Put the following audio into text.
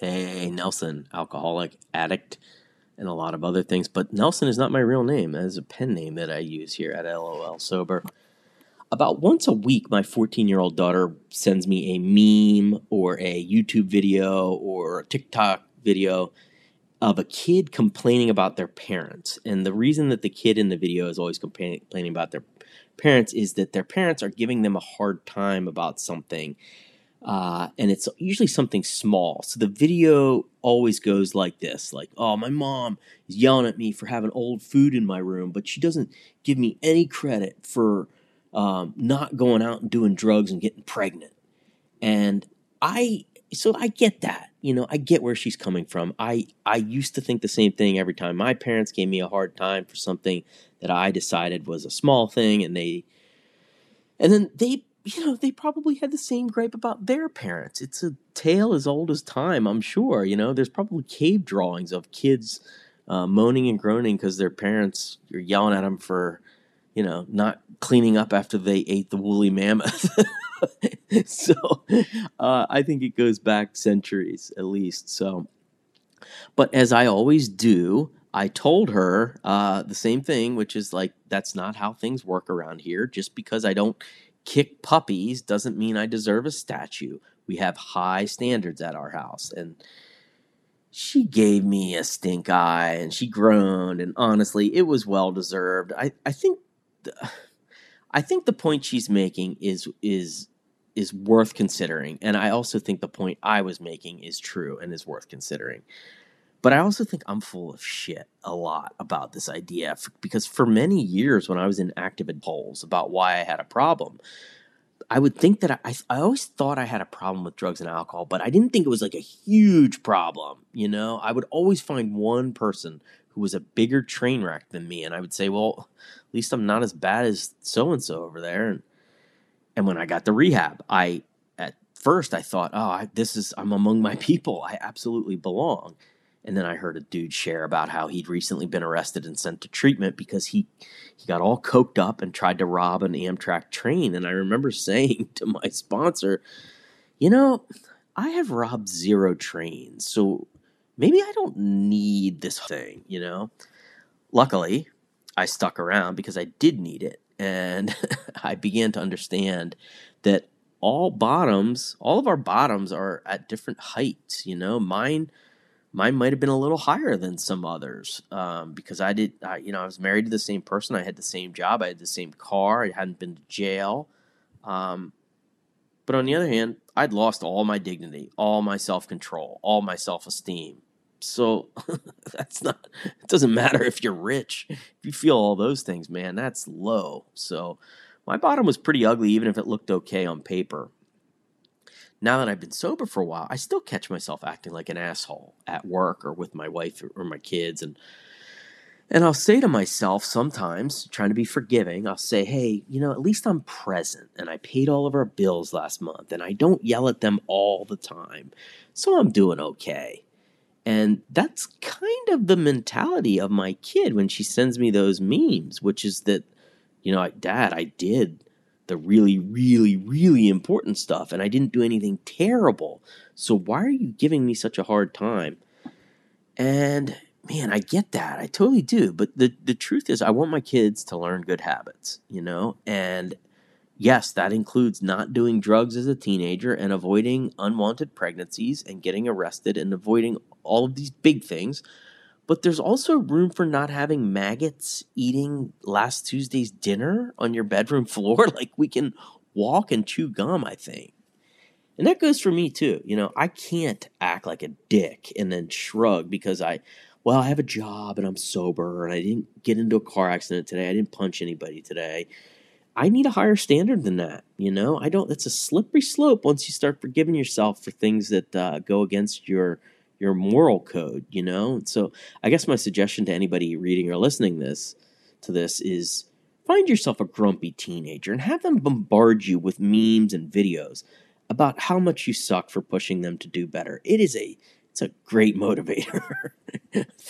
Hey, Nelson, alcoholic, addict, and a lot of other things. But Nelson is not my real name. That is a pen name that I use here at LOL Sober. About once a week, my 14 year old daughter sends me a meme or a YouTube video or a TikTok video of a kid complaining about their parents. And the reason that the kid in the video is always complaining about their parents is that their parents are giving them a hard time about something uh, and it's usually something small. So the video always goes like this like, oh, my mom is yelling at me for having old food in my room, but she doesn't give me any credit for um, not going out and doing drugs and getting pregnant. And I, so I get that, you know, I get where she's coming from. I, I used to think the same thing every time my parents gave me a hard time for something that I decided was a small thing and they, and then they you know, they probably had the same gripe about their parents. It's a tale as old as time, I'm sure. You know, there's probably cave drawings of kids uh, moaning and groaning because their parents are yelling at them for, you know, not cleaning up after they ate the woolly mammoth. so uh, I think it goes back centuries at least. So, but as I always do, I told her uh, the same thing, which is like, that's not how things work around here. Just because I don't kick puppies doesn't mean I deserve a statue. We have high standards at our house. And she gave me a stink eye and she groaned. And honestly, it was well deserved. I, I think. The, I think the point she's making is is is worth considering, and I also think the point I was making is true and is worth considering. But I also think I'm full of shit a lot about this idea because for many years, when I was in active in polls about why I had a problem, I would think that I, I always thought I had a problem with drugs and alcohol, but I didn't think it was like a huge problem. You know, I would always find one person who was a bigger train wreck than me, and I would say, well, at least I'm not as bad as so and so over there. And and when I got to rehab, I at first I thought, oh, I, this is I'm among my people. I absolutely belong. And then I heard a dude share about how he'd recently been arrested and sent to treatment because he he got all coked up and tried to rob an Amtrak train. And I remember saying to my sponsor, you know, I have robbed zero trains, so maybe I don't need this thing, you know? Luckily, I stuck around because I did need it. And I began to understand that all bottoms, all of our bottoms are at different heights, you know? Mine mine might have been a little higher than some others um, because I did, I, you know, I was married to the same person. I had the same job. I had the same car. I hadn't been to jail. Um, but on the other hand, I'd lost all my dignity, all my self control, all my self esteem. So that's not, it doesn't matter if you're rich. If you feel all those things, man, that's low. So my bottom was pretty ugly, even if it looked okay on paper now that I've been sober for a while, I still catch myself acting like an asshole at work or with my wife or my kids and and I'll say to myself sometimes, trying to be forgiving, I'll say, "Hey, you know, at least I'm present and I paid all of our bills last month and I don't yell at them all the time. So I'm doing okay." And that's kind of the mentality of my kid when she sends me those memes, which is that, you know, Dad, I did the really, really, really important stuff, and I didn't do anything terrible. So why are you giving me such a hard time? And man, I get that. I totally do. But the, the truth is, I want my kids to learn good habits, you know? And yes, that includes not doing drugs as a teenager and avoiding unwanted pregnancies and getting arrested and avoiding all of these big things but there's also room for not having maggots eating last Tuesday's dinner on your bedroom floor. Like we can walk and chew gum, I think. And that goes for me too. You know, I can't act like a dick and then shrug because I, well, I have a job and I'm sober and I didn't get into a car accident today. I didn't punch anybody today. I need a higher standard than that. You know, I don't, it's a slippery slope once you start forgiving yourself for things that uh, go against your your moral code, you know? So I guess my suggestion to anybody reading or listening this to this is find yourself a grumpy teenager and have them bombard you with memes and videos about how much you suck for pushing them to do better. It is a it's a great motivator.